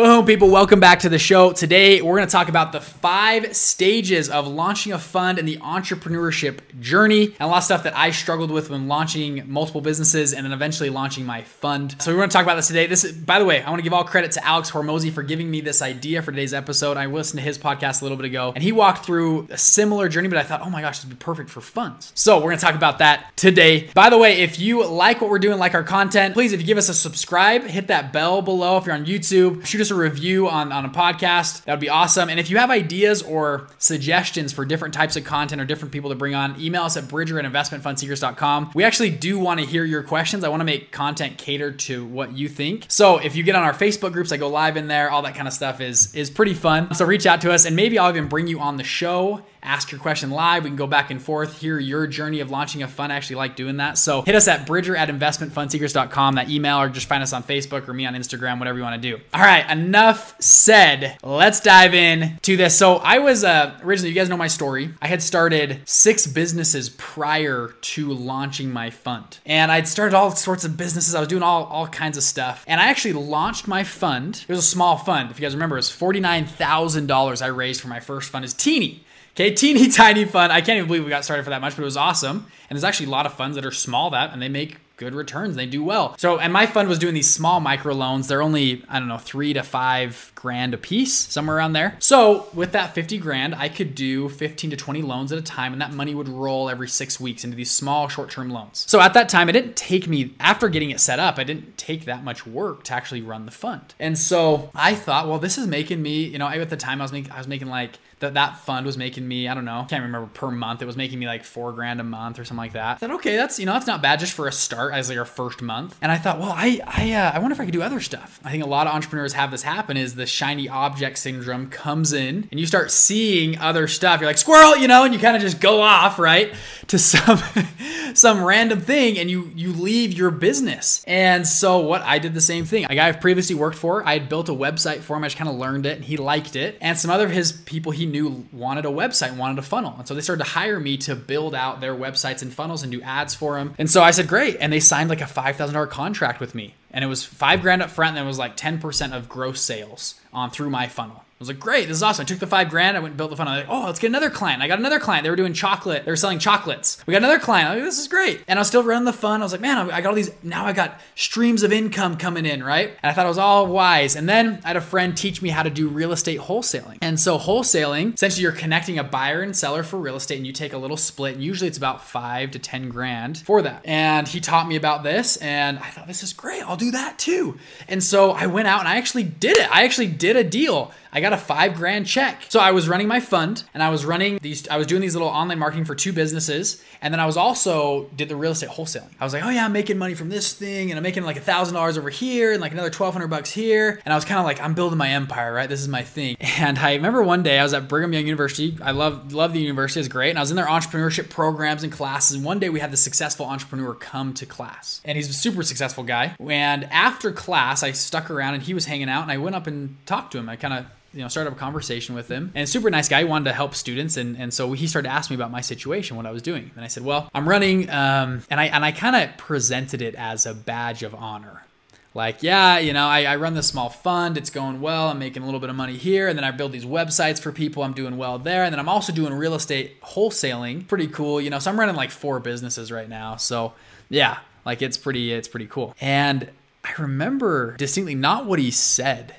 Boom, people, welcome back to the show. Today, we're going to talk about the five stages of launching a fund and the entrepreneurship journey, and a lot of stuff that I struggled with when launching multiple businesses and then eventually launching my fund. So, we want to talk about this today. This, by the way, I want to give all credit to Alex Hormozi for giving me this idea for today's episode. I listened to his podcast a little bit ago, and he walked through a similar journey, but I thought, oh my gosh, this would be perfect for funds. So, we're going to talk about that today. By the way, if you like what we're doing, like our content, please, if you give us a subscribe, hit that bell below. If you're on YouTube, shoot us a review on, on a podcast. That would be awesome. And if you have ideas or suggestions for different types of content or different people to bring on, email us at bridger at investmentfundsecrets.com. We actually do want to hear your questions. I want to make content cater to what you think. So if you get on our Facebook groups, I go live in there, all that kind of stuff is is pretty fun. So reach out to us and maybe I'll even bring you on the show ask your question live. We can go back and forth, hear your journey of launching a fund. I actually like doing that. So hit us at bridger at investmentfundsecrets.com, that email, or just find us on Facebook or me on Instagram, whatever you want to do. All right, enough said. Let's dive in to this. So I was uh, originally, you guys know my story. I had started six businesses prior to launching my fund. And I'd started all sorts of businesses. I was doing all, all kinds of stuff. And I actually launched my fund. It was a small fund. If you guys remember, it was $49,000 I raised for my first fund. It's teeny. Okay, teeny tiny fund. I can't even believe we got started for that much, but it was awesome. And there's actually a lot of funds that are small that and they make good returns. They do well. So, and my fund was doing these small micro loans. They're only, I don't know, three to five grand a piece, somewhere around there. So, with that 50 grand, I could do 15 to 20 loans at a time, and that money would roll every six weeks into these small short term loans. So, at that time, it didn't take me, after getting it set up, I didn't take that much work to actually run the fund. And so I thought, well, this is making me, you know, at the time I was making, I was making like, that that fund was making me, I don't know, can't remember per month. It was making me like four grand a month or something like that. I thought, okay, that's you know, that's not bad just for a start as like our first month. And I thought, well, I I uh, I wonder if I could do other stuff. I think a lot of entrepreneurs have this happen is the shiny object syndrome comes in and you start seeing other stuff. You're like squirrel, you know, and you kind of just go off right to some some random thing and you you leave your business. And so what I did the same thing. A guy I've previously worked for, I had built a website for him. I just kind of learned it and he liked it. And some other of his people he knew wanted a website, wanted a funnel. And so they started to hire me to build out their websites and funnels and do ads for them. And so I said, great. And they signed like a $5,000 contract with me. And it was five grand up front, and it was like 10% of gross sales on through my funnel. I was like, great, this is awesome. I took the five grand, I went and built the funnel. I'm like, oh, let's get another client. I got another client. They were doing chocolate. They were selling chocolates. We got another client. Like, this is great. And I was still running the fund. I was like, man, I got all these, now I got streams of income coming in, right? And I thought I was all wise. And then I had a friend teach me how to do real estate wholesaling. And so wholesaling, essentially you're connecting a buyer and seller for real estate and you take a little split. And usually it's about five to 10 grand for that. And he taught me about this and I thought, this is great. I'll do that too. And so I went out and I actually did it. I actually did a deal. I got a five grand check. So I was running my fund and I was running these, I was doing these little online marketing for two businesses. And then I was also did the real estate wholesaling. I was like, oh yeah, I'm making money from this thing and I'm making like a thousand dollars over here and like another 1200 bucks here. And I was kind of like, I'm building my empire, right? This is my thing. And I remember one day I was at Brigham Young University. I love, love the university. It's great. And I was in their entrepreneurship programs and classes. And one day we had the successful entrepreneur come to class and he's a super successful guy. And after class, I stuck around and he was hanging out and I went up and talked to him. I kind of you know, started a conversation with him. And super nice guy. He wanted to help students, and and so he started asking me about my situation, what I was doing. And I said, well, I'm running, um, and I and I kind of presented it as a badge of honor. Like, yeah, you know, I, I run this small fund. It's going well. I'm making a little bit of money here. And then I build these websites for people. I'm doing well there. And then I'm also doing real estate wholesaling. Pretty cool. You know, so I'm running like four businesses right now. So yeah, like it's pretty, it's pretty cool. And I remember distinctly not what he said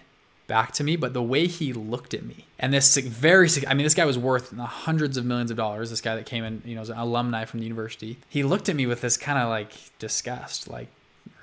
back to me, but the way he looked at me. And this very, I mean, this guy was worth hundreds of millions of dollars. This guy that came in, you know, was an alumni from the university. He looked at me with this kind of like disgust, like,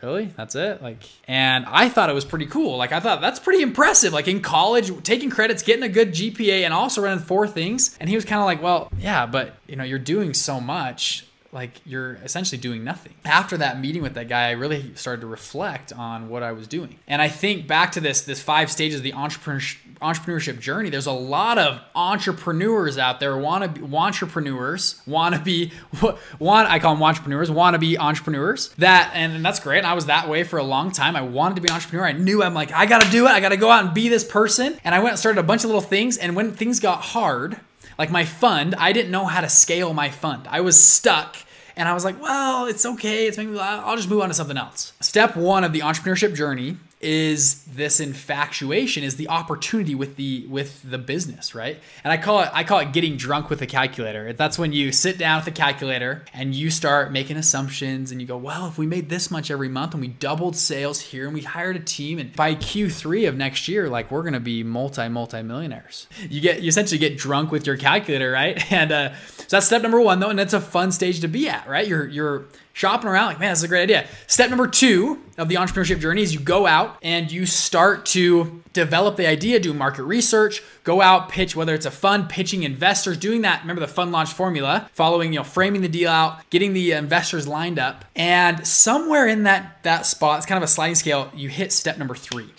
really that's it like and i thought it was pretty cool like i thought that's pretty impressive like in college taking credits getting a good gpa and also running four things and he was kind of like well yeah but you know you're doing so much like you're essentially doing nothing. After that meeting with that guy, I really started to reflect on what I was doing. And I think back to this this five stages of the entrepreneurship entrepreneurship journey. There's a lot of entrepreneurs out there want to be entrepreneurs, want to be want I call them entrepreneurs, want to be entrepreneurs. That and, and that's great. And I was that way for a long time. I wanted to be an entrepreneur. I knew I'm like I got to do it. I got to go out and be this person. And I went and started a bunch of little things and when things got hard, like my fund, I didn't know how to scale my fund. I was stuck and I was like, well, it's okay. It's maybe I'll just move on to something else. Step one of the entrepreneurship journey is this infatuation is the opportunity with the with the business right? And i call it i call it getting drunk with a calculator. That's when you sit down with a calculator and you start making assumptions and you go well if we made this much every month and we doubled sales here and we hired a team and by q3 of next year like we're to be multi multi millionaires you get you essentially get drunk with your calculator right? And uh, so that's step number one though and that's a fun stage to be at right? You're you're shopping around like man that's a great idea. Step number two of the entrepreneurship journey is you go out and you start to develop the idea do market research go out pitch whether it's a fund pitching investors doing that remember the fund launch formula following you know framing the deal out getting the investors lined up and somewhere in that that spot it's kind of a sliding scale you hit step number three.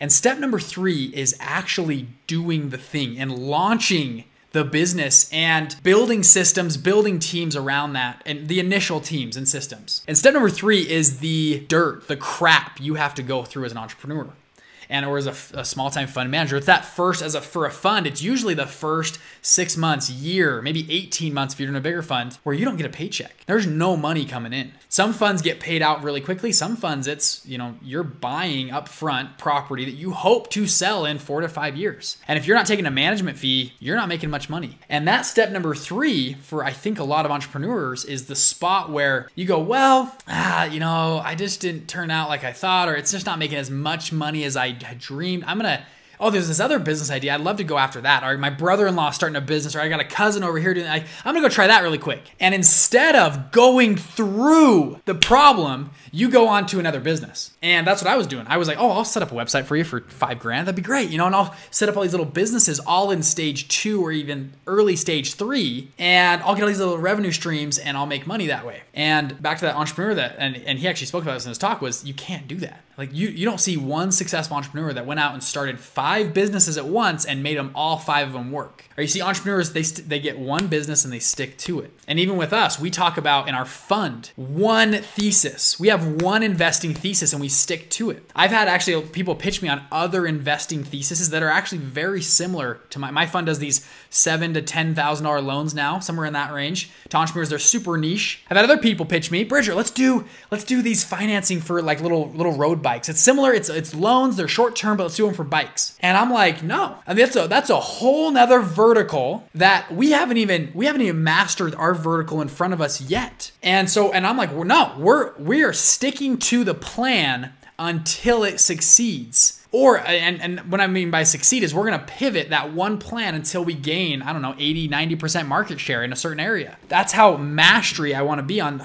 And step number three is actually doing the thing and launching the business and building systems, building teams around that, and the initial teams and systems. And step number three is the dirt, the crap you have to go through as an entrepreneur and or as a, a small time fund manager. It's that first as a for a fund. It's usually the first six months, year, maybe 18 months if you're in a bigger fund where you don't get a paycheck. There's no money coming in. Some funds get paid out really quickly. Some funds, it's you know you're buying upfront property that you hope to sell in four to five years. And if you're not taking a management fee, you're not making much money. And that step number three for I think a lot of entrepreneurs is the spot where you go, well, ah, you know, I just didn't turn out like I thought, or it's just not making as much money as I had dreamed. I'm gonna oh, there's this other business idea. I'd love to go after that. Or my brother-in-law starting a business, or I got a cousin over here doing I, I'm gonna go try that really quick. And instead of going through the problem, you go on to another business. And that's what I was doing. I was like, oh, I'll set up a website for you for five grand. That'd be great. You know, and I'll set up all these little businesses all in stage two or even early stage three. And I'll get all these little revenue streams and I'll make money that way. And back to that entrepreneur that, and, and he actually spoke about this in his talk was you can't do that. Like you, you don't see one successful entrepreneur that went out and started five businesses at once and made them all five of them work. Or you see entrepreneurs, they, st- they get one business and they stick to it. And even with us, we talk about in our fund one thesis. We have one investing thesis and we stick to it. I've had actually people pitch me on other investing theses that are actually very similar to my my fund does these seven to ten thousand dollar loans now, somewhere in that range. To entrepreneurs, they're super niche. I've had other people pitch me, Bridger, let's do let's do these financing for like little little road bikes. It's similar. It's it's loans. They're short term, but let's do them for bikes. And I'm like, no. I mean, that's a that's a whole nother vertical that we haven't even we haven't even mastered our vertical in front of us yet. And so, and I'm like, well, no, we're we are sticking to the plan until it succeeds. Or, and, and what I mean by succeed is we're going to pivot that one plan until we gain, I don't know, 80, 90% market share in a certain area. That's how mastery I want to be on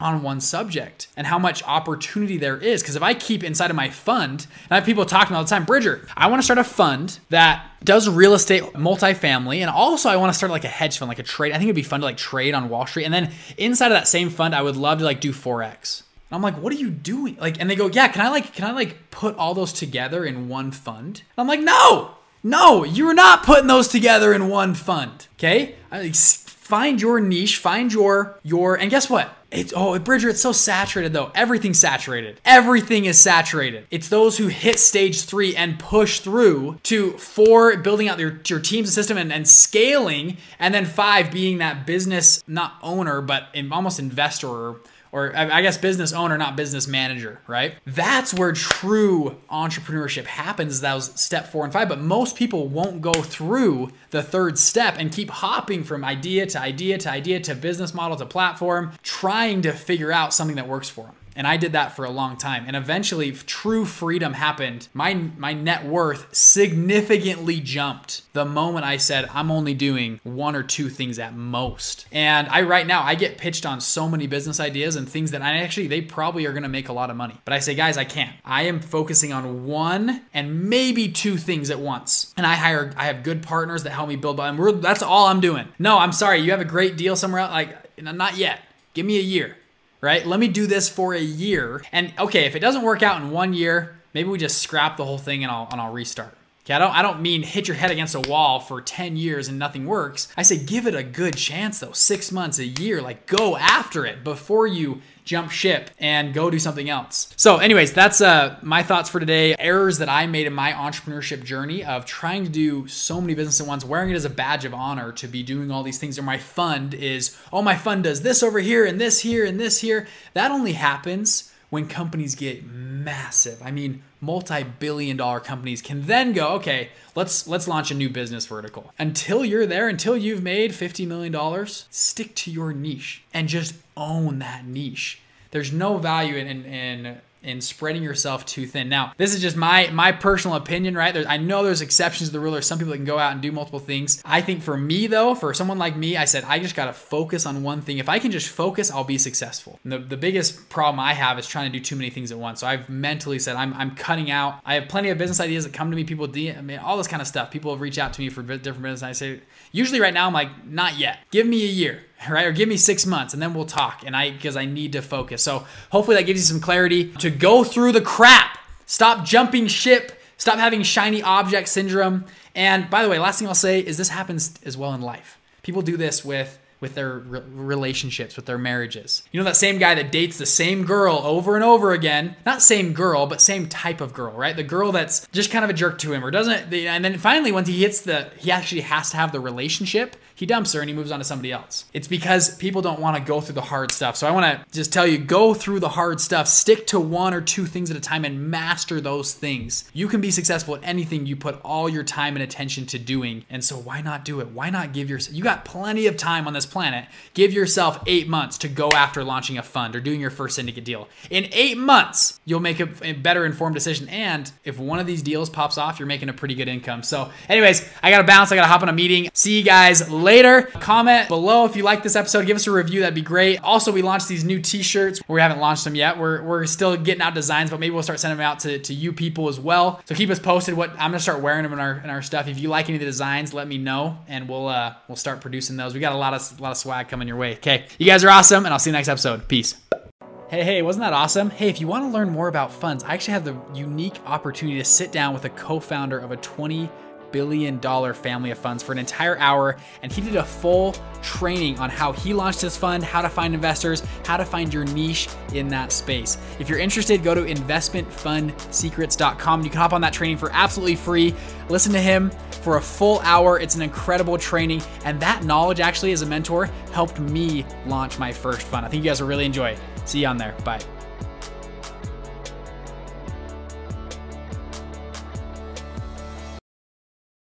on one subject and how much opportunity there is. Because if I keep inside of my fund, and I have people talking all the time, Bridger, I want to start a fund that does real estate multifamily. And also I want to start like a hedge fund, like a trade. I think it'd be fun to like trade on Wall Street. And then inside of that same fund, I would love to like do Forex. And I'm like, what are you doing? Like, and they go, yeah, can I like, can I like put all those together in one fund? And I'm like, no, no, you're not putting those together in one fund. Okay. Uh, find your niche, find your, your, and guess what? It's oh Bridger, it's so saturated though. Everything's saturated. Everything is saturated. It's those who hit stage three and push through to four, building out your, your teams system and, and scaling, and then five being that business, not owner, but almost investor or I guess business owner, not business manager, right? That's where true entrepreneurship happens. That was step four and five, but most people won't go through the third step and keep hopping from idea to idea to idea to business model to platform, trying to figure out something that works for them. And I did that for a long time. And eventually true freedom happened. My my net worth significantly jumped the moment I said I'm only doing one or two things at most. And I right now I get pitched on so many business ideas and things that I actually they probably are going to make a lot of money. But I say guys, I can't. I am focusing on one and maybe two things at once. And I hire I have good partners that help me build and that's all I'm doing. No, I'm sorry. You have a great deal somewhere else like not yet. Give me a year right? Let me do this for a year. And okay, if it doesn't work out in one year, maybe we just scrap the whole thing and I'll, and I'll restart. Okay, I don't, I don't mean hit your head against a wall for 10 years and nothing works. I say give it a good chance though, six months, a year, like go after it before you jump ship and go do something else. So, anyways, that's uh, my thoughts for today. Errors that I made in my entrepreneurship journey of trying to do so many businesses at once, wearing it as a badge of honor to be doing all these things. Or my fund is, oh, my fund does this over here and this here and this here. That only happens when companies get massive. I mean, multi-billion dollar companies can then go, okay, let's let's launch a new business vertical. Until you're there, until you've made 50 million dollars, stick to your niche and just own that niche. There's no value in, in, in in spreading yourself too thin. Now, this is just my my personal opinion, right? I know there's exceptions to the rule. There's some people that can go out and do multiple things. I think for me though, for someone like me, I said I just gotta focus on one thing. If I can just focus, I'll be successful. And the, the biggest problem I have is trying to do too many things at once. So I've mentally said I'm, I'm cutting out. I have plenty of business ideas that come to me. People, de- I mean, all this kind of stuff. People have reached out to me for different business. I say usually right now I'm like not yet. Give me a year right? Or give me six months and then we'll talk. And I, because I need to focus. So hopefully that gives you some clarity to go through the crap. Stop jumping ship. Stop having shiny object syndrome. And by the way, last thing I'll say is this happens as well in life. People do this with with their re- relationships, with their marriages. You know that same guy that dates the same girl over and over again, not same girl, but same type of girl, right? The girl that's just kind of a jerk to him or doesn't and then finally once he hits the he actually has to have the relationship, he dumps her and he moves on to somebody else. It's because people don't want to go through the hard stuff. So I want to just tell you go through the hard stuff, stick to one or two things at a time and master those things. You can be successful at anything you put all your time and attention to doing. And so why not do it? Why not give yourself you got plenty of time on this planet. Give yourself 8 months to go after launching a fund or doing your first syndicate deal. In 8 months, you'll make a, a better informed decision and if one of these deals pops off, you're making a pretty good income. So anyways, I got to bounce. I got to hop on a meeting. See you guys later later. Comment below if you like this episode. Give us a review. That'd be great. Also, we launched these new t-shirts. We haven't launched them yet. We're, we're still getting out designs, but maybe we'll start sending them out to, to you people as well. So keep us posted. What I'm gonna start wearing them in our in our stuff. If you like any of the designs, let me know, and we'll uh, we'll start producing those. We got a lot of a lot of swag coming your way. Okay, you guys are awesome, and I'll see you next episode. Peace. Hey, hey, wasn't that awesome? Hey, if you want to learn more about funds, I actually have the unique opportunity to sit down with a co founder of a 20 billion dollar family of funds for an entire hour and he did a full training on how he launched his fund, how to find investors, how to find your niche in that space. If you're interested, go to investmentfundsecrets.com. You can hop on that training for absolutely free. Listen to him for a full hour. It's an incredible training and that knowledge actually as a mentor helped me launch my first fund. I think you guys will really enjoy it. See you on there. Bye.